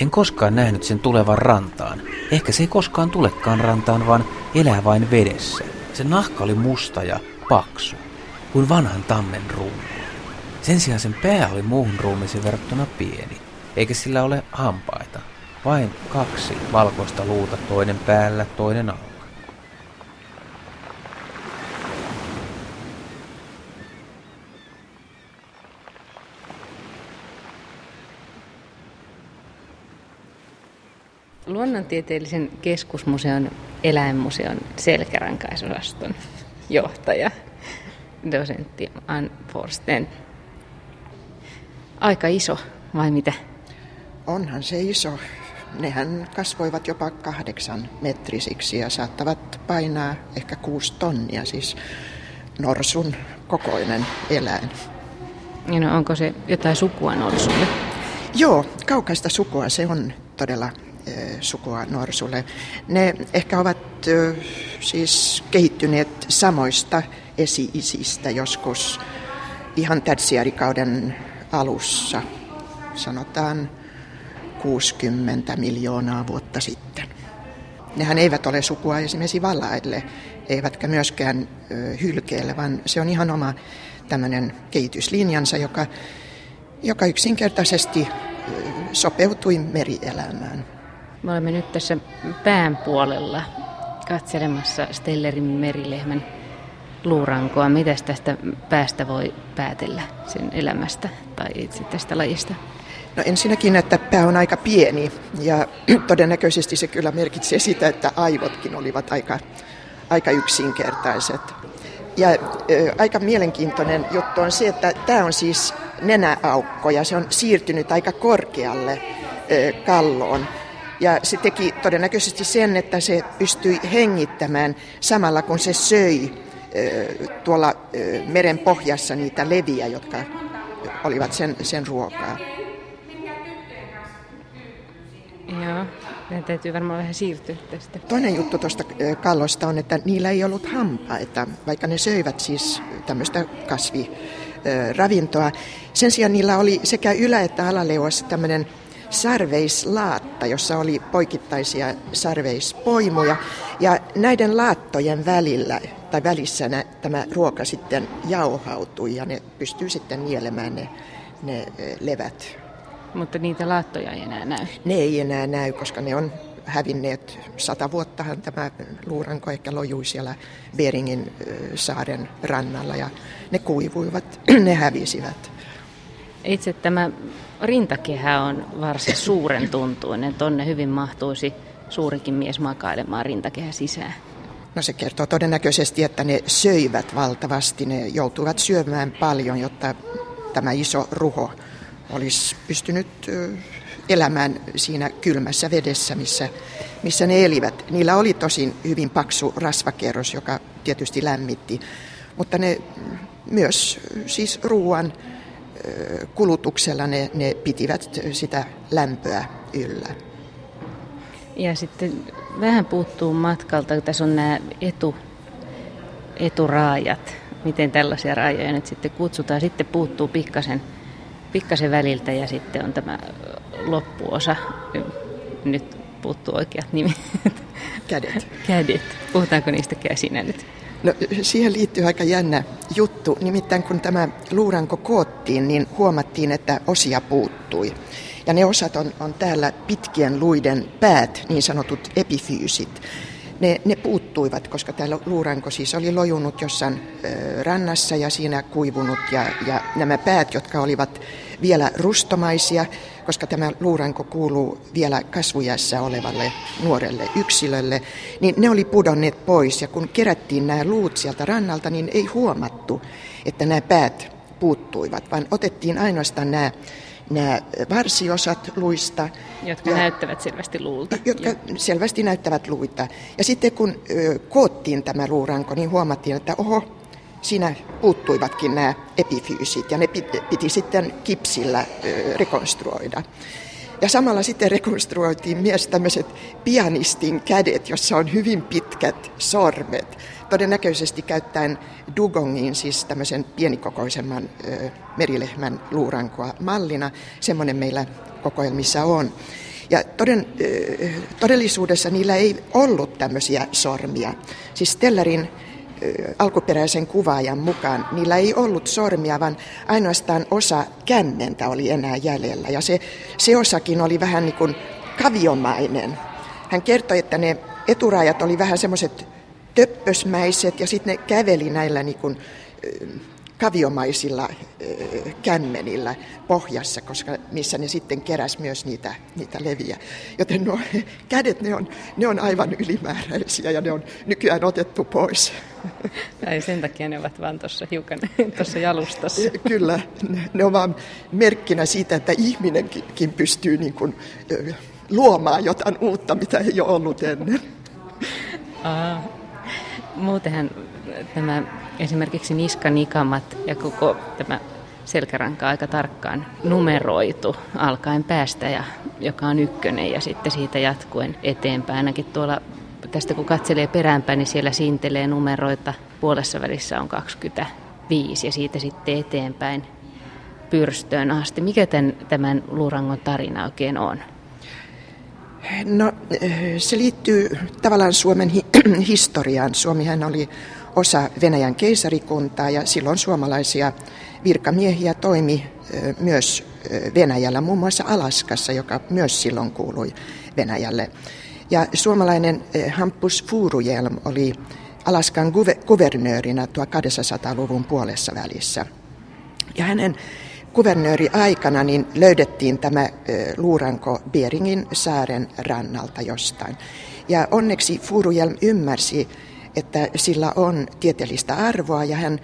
En koskaan nähnyt sen tulevan rantaan. Ehkä se ei koskaan tulekaan rantaan, vaan elää vain vedessä. Sen nahka oli musta ja paksu, kuin vanhan tammen ruumu. Sen sijaan sen pää oli muuhun ruumiiseen verrattuna pieni, eikä sillä ole hampaita. Vain kaksi valkoista luuta, toinen päällä, toinen alla. Luonnontieteellisen keskusmuseon eläinmuseon selkärankaisosaston johtaja, dosentti Ann Forsten. Aika iso, vai mitä? Onhan se iso. Nehän kasvoivat jopa kahdeksan metrisiksi ja saattavat painaa ehkä kuusi tonnia, siis norsun kokoinen eläin. Ja no, onko se jotain sukua norsulle? Joo, kaukaista sukua se on todella sukua norsulle. Ne ehkä ovat siis kehittyneet samoista esi-isistä joskus ihan tertiärikauden alussa, sanotaan 60 miljoonaa vuotta sitten. Nehän eivät ole sukua esimerkiksi valaille, eivätkä myöskään hylkeelle, vaan se on ihan oma tämmöinen kehityslinjansa, joka, joka yksinkertaisesti sopeutui merielämään. Me olemme nyt tässä pään puolella katselemassa Stellerin merilehmän luurankoa. Mitä tästä päästä voi päätellä sen elämästä tai itse tästä lajista? No ensinnäkin, että pää on aika pieni ja todennäköisesti se kyllä merkitsee sitä, että aivotkin olivat aika, aika yksinkertaiset. Ja ö, aika mielenkiintoinen juttu on se, että tämä on siis nenäaukko ja se on siirtynyt aika korkealle ö, kalloon. Ja se teki todennäköisesti sen, että se pystyi hengittämään samalla kun se söi tuolla meren pohjassa niitä leviä, jotka olivat sen, sen ruokaa. Joo, meidän täytyy varmaan vähän siirtyä tästä. Toinen juttu tuosta kallosta on, että niillä ei ollut hampaita, vaikka ne söivät siis tämmöistä kasviravintoa. Sen sijaan niillä oli sekä ylä- että alaleuassa tämmöinen sarveislaatta, jossa oli poikittaisia sarveispoimuja. Ja näiden laattojen välillä tai välissä nä, tämä ruoka sitten jauhautui ja ne pystyy sitten nielemään ne, ne levät. Mutta niitä laattoja ei enää näy? Ne ei enää näy, koska ne on hävinneet. Sata vuottahan tämä luuranko ehkä lojui siellä Beringin saaren rannalla ja ne kuivuivat, ne hävisivät. Itse tämä rintakehä on varsin suuren tuntuinen. Tonne hyvin mahtuisi suurikin mies makailemaan rintakehä sisään. No se kertoo todennäköisesti, että ne söivät valtavasti. Ne joutuivat syömään paljon, jotta tämä iso ruho olisi pystynyt elämään siinä kylmässä vedessä, missä, missä ne elivät. Niillä oli tosin hyvin paksu rasvakerros, joka tietysti lämmitti, mutta ne myös siis ruoan kulutuksella ne, ne pitivät sitä lämpöä yllä. Ja sitten vähän puuttuu matkalta, tässä on nämä etu, eturaajat, miten tällaisia raajoja nyt sitten kutsutaan. Sitten puuttuu pikkasen, pikkasen väliltä ja sitten on tämä loppuosa, nyt puuttuu oikeat nimet. Kädet. Kädet. Puhutaanko niistä käsinä nyt? No, siihen liittyy aika jännä juttu. Nimittäin kun tämä luuranko koottiin, niin huomattiin, että osia puuttui. Ja ne osat on, on täällä pitkien luiden päät, niin sanotut epifyysit. Ne, ne puuttuivat, koska täällä luuranko siis oli lojunut jossain rannassa ja siinä kuivunut. Ja, ja nämä päät, jotka olivat vielä rustomaisia, koska tämä luuranko kuuluu vielä kasvujässä olevalle nuorelle yksilölle, niin ne oli pudonneet pois. Ja kun kerättiin nämä luut sieltä rannalta, niin ei huomattu, että nämä päät puuttuivat, vaan otettiin ainoastaan nämä nämä varsiosat luista. Jotka ja, näyttävät selvästi luulta. Jotka ja. selvästi näyttävät luita. Ja sitten kun ö, koottiin tämä luuranko, niin huomattiin, että oho, siinä puuttuivatkin nämä epifyysit ja ne piti, piti sitten kipsillä ö, rekonstruoida. Ja samalla sitten rekonstruoitiin myös tämmöiset pianistin kädet, jossa on hyvin pitkät sormet. Todennäköisesti käyttäen dugongin, siis tämmöisen pienikokoisemman ö, merilehmän luurankoa mallina. Semmoinen meillä kokoelmissa on. Ja toden, todellisuudessa niillä ei ollut tämmöisiä sormia. Siis Stellarin alkuperäisen kuvaajan mukaan niillä ei ollut sormia, vaan ainoastaan osa kämmentä oli enää jäljellä. Ja se, se osakin oli vähän niin kuin kaviomainen. Hän kertoi, että ne eturajat oli vähän semmoiset töppösmäiset ja sitten ne käveli näillä niin kuin, kaviomaisilla kämmenillä pohjassa, koska missä ne sitten keräs myös niitä, niitä leviä. Joten nuo kädet, ne on, ne on aivan ylimääräisiä ja ne on nykyään otettu pois. Ai sen takia ne ovat vain tuossa hiukan tuossa jalustassa. Kyllä, ne on vaan merkkinä siitä, että ihminenkin pystyy niin kuin, luomaan jotain uutta, mitä ei ole ollut ennen. Aa, muutenhan tämä esimerkiksi niskanikamat ja koko tämä selkäranka aika tarkkaan numeroitu alkaen päästä, ja, joka on ykkönen ja sitten siitä jatkuen eteenpäin. Ainakin tuolla tästä kun katselee peräänpäin, niin siellä siintelee numeroita. Puolessa välissä on 25 ja siitä sitten eteenpäin pyrstöön asti. Mikä tämän, tämän Luurangon tarina oikein on? No se liittyy tavallaan Suomen hi- historiaan. Suomihan oli osa Venäjän keisarikuntaa ja silloin suomalaisia virkamiehiä toimi myös Venäjällä, muun muassa Alaskassa, joka myös silloin kuului Venäjälle. Ja suomalainen Hampus Furujelm oli Alaskan kuvernöörinä 1200-luvun puolessa välissä. Ja hänen kuvernööri aikana niin löydettiin tämä luuranko Beringin saaren rannalta jostain. Ja onneksi Furujelm ymmärsi, että sillä on tieteellistä arvoa ja hän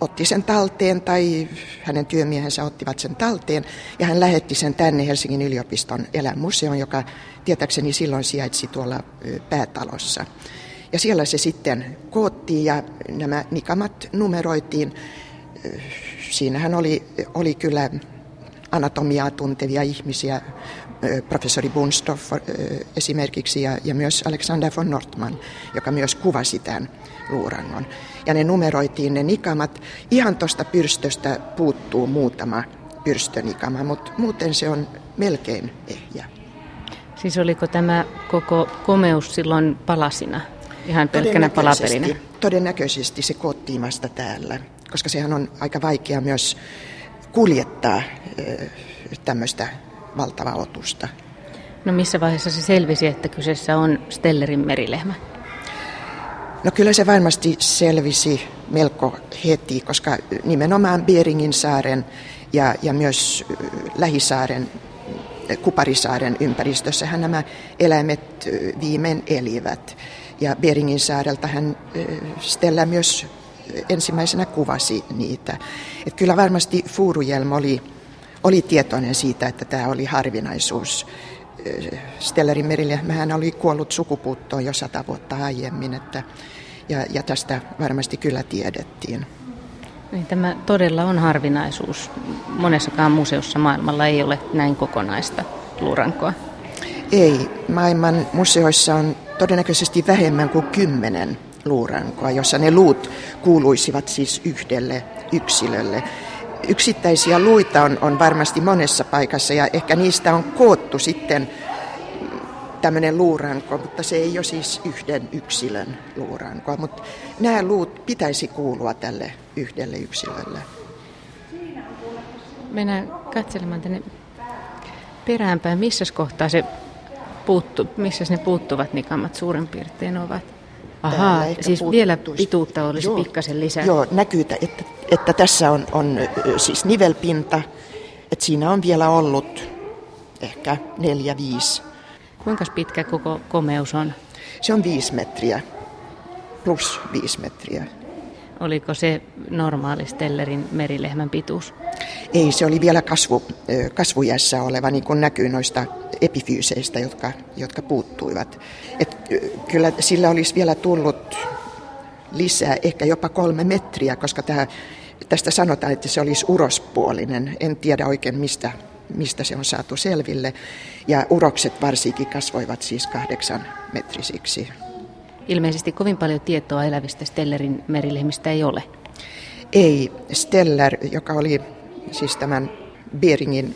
otti sen talteen tai hänen työmiehensä ottivat sen talteen ja hän lähetti sen tänne Helsingin yliopiston eläinmuseoon, joka tietääkseni silloin sijaitsi tuolla päätalossa. Ja siellä se sitten koottiin ja nämä nikamat numeroitiin. Siinähän oli, oli kyllä anatomiaa tuntevia ihmisiä, professori Bunstoff esimerkiksi ja, ja myös Alexander von Nordman, joka myös kuvasi tämän luurangon. Ja ne numeroitiin ne nikamat. Ihan tuosta pyrstöstä puuttuu muutama pyrstönikama, mutta muuten se on melkein ehjä. Siis oliko tämä koko komeus silloin palasina, ihan pelkkänä palaperinä? Todennäköisesti se koottiin vasta täällä, koska sehän on aika vaikea myös kuljettaa tämmöistä valtavaa otusta. No missä vaiheessa se selvisi, että kyseessä on Stellerin merilehmä? No kyllä se varmasti selvisi melko heti, koska nimenomaan Beringin saaren ja, ja myös Lähisaaren, Kuparisaaren ympäristössähän nämä eläimet viimein elivät. Ja Beringin saarelta hän Stella myös ensimmäisenä kuvasi niitä. Et kyllä varmasti Furujelm oli, oli tietoinen siitä, että tämä oli harvinaisuus. Stellarin merilehmähän oli kuollut sukupuuttoon jo sata vuotta aiemmin, että, ja, ja tästä varmasti kyllä tiedettiin. Niin, tämä todella on harvinaisuus. Monessakaan museossa maailmalla ei ole näin kokonaista luurankoa. Ei. Maailman museoissa on todennäköisesti vähemmän kuin kymmenen luurankoa, jossa ne luut kuuluisivat siis yhdelle yksilölle. Yksittäisiä luita on, on varmasti monessa paikassa ja ehkä niistä on koottu sitten tämmöinen luuranko, mutta se ei ole siis yhden yksilön luuranko. Mutta nämä luut pitäisi kuulua tälle yhdelle yksilölle. Mennään katselemaan tänne peräänpäin, missä kohtaa se puuttu, missä ne puuttuvat nikamat suurin piirtein ovat. Ahaa, siis vielä pituutta olisi joo, pikkasen lisää. Joo, näkyy, että, että tässä on, on siis nivelpinta, että siinä on vielä ollut ehkä neljä, viisi. Kuinka pitkä koko komeus on? Se on viisi metriä, plus viisi metriä. Oliko se normaali Stellerin merilehmän pituus? Ei, se oli vielä kasvu, kasvujässä oleva, niin kuin näkyy noista epifyyseistä, jotka, jotka puuttuivat. Et, kyllä sillä olisi vielä tullut lisää, ehkä jopa kolme metriä, koska tämä, tästä sanotaan, että se olisi urospuolinen. En tiedä oikein, mistä, mistä se on saatu selville. Ja urokset varsinkin kasvoivat siis kahdeksan metrisiksi. Ilmeisesti kovin paljon tietoa elävistä Stellerin merilehmistä ei ole. Ei. Steller, joka oli siis tämän Beringin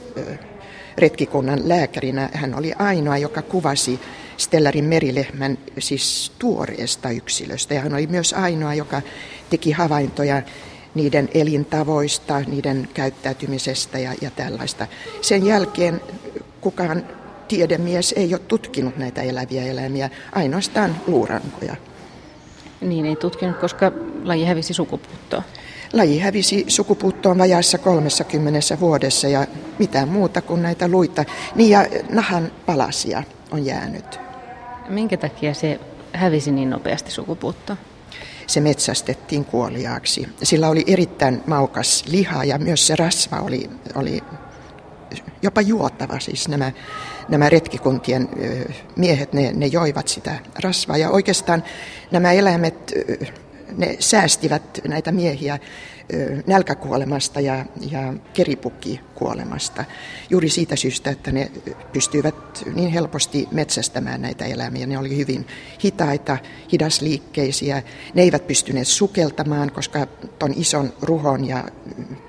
retkikunnan lääkärinä, hän oli ainoa, joka kuvasi Stellarin merilehmän siis tuoreesta yksilöstä. Ja hän oli myös ainoa, joka teki havaintoja niiden elintavoista, niiden käyttäytymisestä ja, ja tällaista. Sen jälkeen kukaan tiedemies ei ole tutkinut näitä eläviä eläimiä, ainoastaan luurankoja. Niin ei tutkinut, koska laji hävisi sukupuuttoon. Laji hävisi sukupuuttoon vajaassa 30 vuodessa ja mitään muuta kuin näitä luita. Niin ja nahan palasia on jäänyt. Minkä takia se hävisi niin nopeasti sukupuuttoon? Se metsästettiin kuoliaaksi. Sillä oli erittäin maukas liha ja myös se rasva oli, oli jopa juotava. Siis nämä, nämä retkikuntien miehet, ne, ne joivat sitä rasvaa. Ja oikeastaan nämä eläimet säästivät näitä miehiä nälkäkuolemasta ja, ja keripukkikuolemasta juuri siitä syystä, että ne pystyivät niin helposti metsästämään näitä eläimiä. Ne oli hyvin hitaita, hidasliikkeisiä. Ne eivät pystyneet sukeltamaan, koska ton ison ruhon ja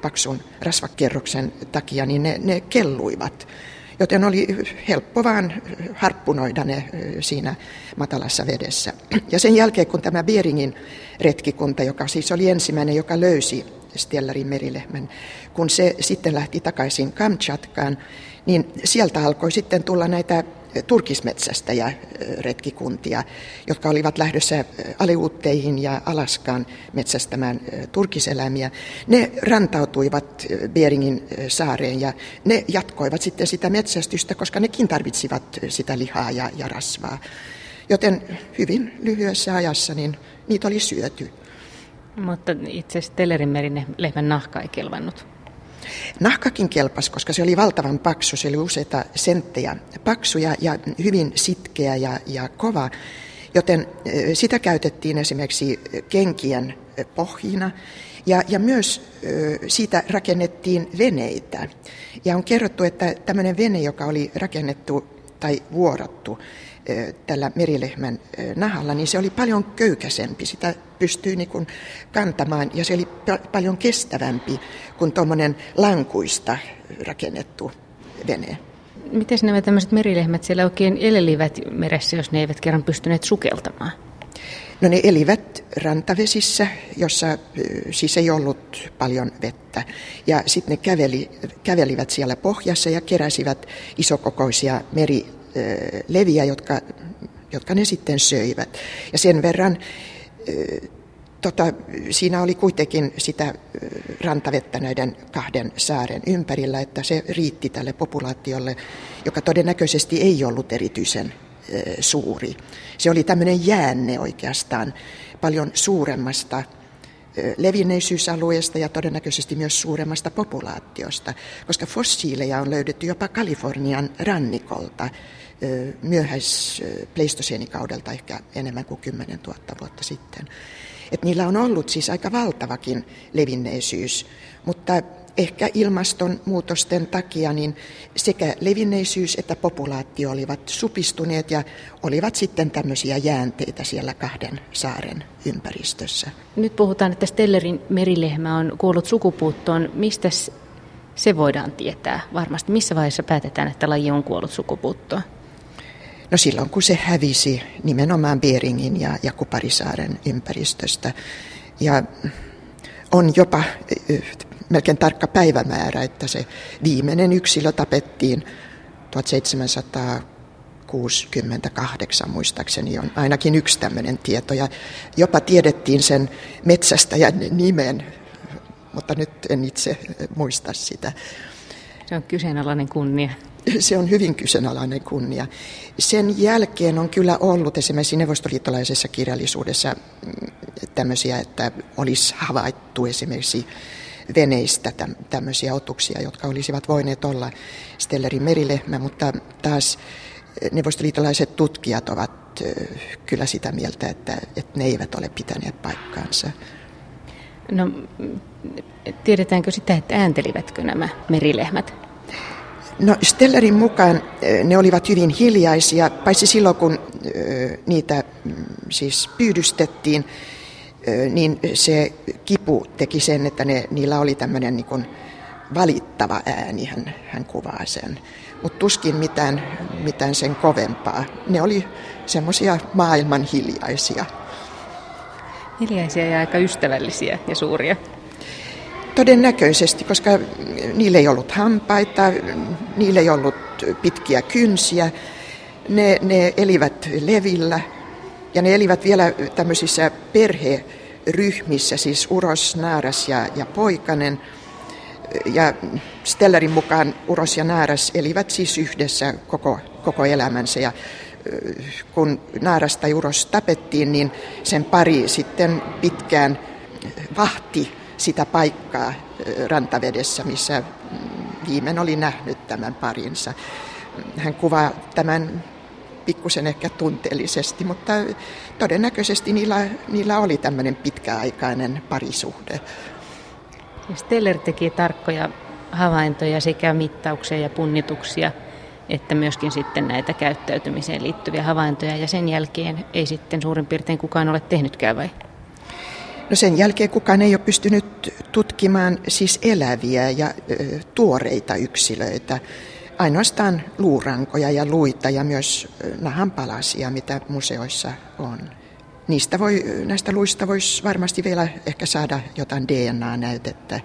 paksun rasvakerroksen takia niin ne, ne kelluivat joten oli helppo vaan harppunoida ne siinä matalassa vedessä. Ja sen jälkeen, kun tämä Beringin retkikunta, joka siis oli ensimmäinen, joka löysi Stellarin merilehmän, kun se sitten lähti takaisin Kamchatkaan, niin sieltä alkoi sitten tulla näitä turkismetsästä ja retkikuntia, jotka olivat lähdössä Aleuutteihin ja Alaskaan metsästämään turkiseläimiä. Ne rantautuivat Beringin saareen ja ne jatkoivat sitten sitä metsästystä, koska nekin tarvitsivat sitä lihaa ja, ja rasvaa. Joten hyvin lyhyessä ajassa niin niitä oli syöty. Mutta itse Stellerin merilehmän nahka ei kelvannut. Nahkakin kelpasi, koska se oli valtavan paksu, se oli useita senttejä paksuja ja hyvin sitkeä ja, ja kova, joten sitä käytettiin esimerkiksi kenkien pohjina. Ja, ja myös siitä rakennettiin veneitä. Ja on kerrottu, että tämmöinen vene, joka oli rakennettu tai vuorottu, tällä merilehmän nahalla, niin se oli paljon köykäisempi. Sitä pystyi niin kuin kantamaan ja se oli paljon kestävämpi kuin tuommoinen lankuista rakennettu vene. Miten nämä tämmöiset merilehmät siellä oikein elelivät meressä, jos ne eivät kerran pystyneet sukeltamaan? No ne elivät rantavesissä, jossa siis ei ollut paljon vettä. Ja sitten ne käveli, kävelivät siellä pohjassa ja keräsivät isokokoisia meri, leviä, jotka, jotka ne sitten söivät. Ja sen verran tota, siinä oli kuitenkin sitä rantavettä näiden kahden saaren ympärillä, että se riitti tälle populaatiolle, joka todennäköisesti ei ollut erityisen suuri. Se oli tämmöinen jäänne oikeastaan paljon suuremmasta levinneisyysalueesta ja todennäköisesti myös suuremmasta populaatiosta, koska fossiileja on löydetty jopa Kalifornian rannikolta myöhäis-pleistoseenikaudelta ehkä enemmän kuin 10 000 vuotta sitten. Et niillä on ollut siis aika valtavakin levinneisyys, mutta ehkä ilmastonmuutosten takia niin sekä levinneisyys että populaatio olivat supistuneet ja olivat sitten tämmöisiä jäänteitä siellä kahden saaren ympäristössä. Nyt puhutaan, että Stellerin merilehmä on kuollut sukupuuttoon. Mistä se voidaan tietää varmasti? Missä vaiheessa päätetään, että laji on kuollut sukupuuttoon? No silloin, kun se hävisi nimenomaan Beringin ja, ja Kuparisaaren ympäristöstä. Ja on jopa melkein tarkka päivämäärä, että se viimeinen yksilö tapettiin 1768 muistaakseni on ainakin yksi tämmöinen tieto. Ja jopa tiedettiin sen metsästäjän nimen, mutta nyt en itse muista sitä. Se on kyseenalainen kunnia se on hyvin kyseenalainen kunnia. Sen jälkeen on kyllä ollut esimerkiksi neuvostoliittolaisessa kirjallisuudessa mm, tämmöisiä, että olisi havaittu esimerkiksi veneistä tämmöisiä otuksia, jotka olisivat voineet olla Stellerin merilehmä, mutta taas neuvostoliittolaiset tutkijat ovat kyllä sitä mieltä, että, että ne eivät ole pitäneet paikkaansa. No, tiedetäänkö sitä, että ääntelivätkö nämä merilehmät? No Stellerin mukaan ne olivat hyvin hiljaisia, paitsi silloin kun niitä mm, siis pyydystettiin, niin se kipu teki sen, että ne, niillä oli tämmöinen niin valittava ääni, hän, hän kuvaa sen. Mutta tuskin mitään, mitään sen kovempaa. Ne oli semmoisia maailman hiljaisia. Hiljaisia ja aika ystävällisiä ja suuria. Todennäköisesti, koska niillä ei ollut hampaita, niillä ei ollut pitkiä kynsiä. Ne, ne elivät levillä ja ne elivät vielä tämmöisissä perheryhmissä, siis Uros, Naaras ja, ja Poikanen. Ja Stellerin mukaan Uros ja Naaras elivät siis yhdessä koko, koko elämänsä. Ja kun Naaras tai Uros tapettiin, niin sen pari sitten pitkään vahti sitä paikkaa rantavedessä, missä viimein oli nähnyt tämän parinsa. Hän kuvaa tämän pikkusen ehkä tunteellisesti, mutta todennäköisesti niillä, niillä oli tämmöinen pitkäaikainen parisuhde. Steller teki tarkkoja havaintoja sekä mittauksia ja punnituksia, että myöskin sitten näitä käyttäytymiseen liittyviä havaintoja, ja sen jälkeen ei sitten suurin piirtein kukaan ole tehnytkään vai? No sen jälkeen kukaan ei ole pystynyt tutkimaan siis eläviä ja ö, tuoreita yksilöitä. Ainoastaan luurankoja ja luita ja myös nahanpalasia, mitä museoissa on. Niistä voi, näistä luista voisi varmasti vielä ehkä saada jotain DNA-näytettä.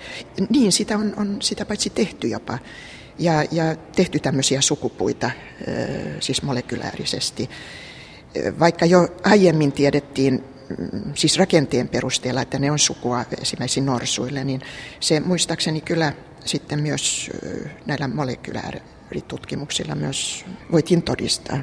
Niin, sitä on, on sitä paitsi tehty jopa. Ja, ja tehty tämmöisiä sukupuita, siis molekyläärisesti. Vaikka jo aiemmin tiedettiin siis rakenteen perusteella, että ne on sukua esimerkiksi norsuille, niin se muistaakseni kyllä sitten myös näillä molekylääritutkimuksilla myös voitiin todistaa.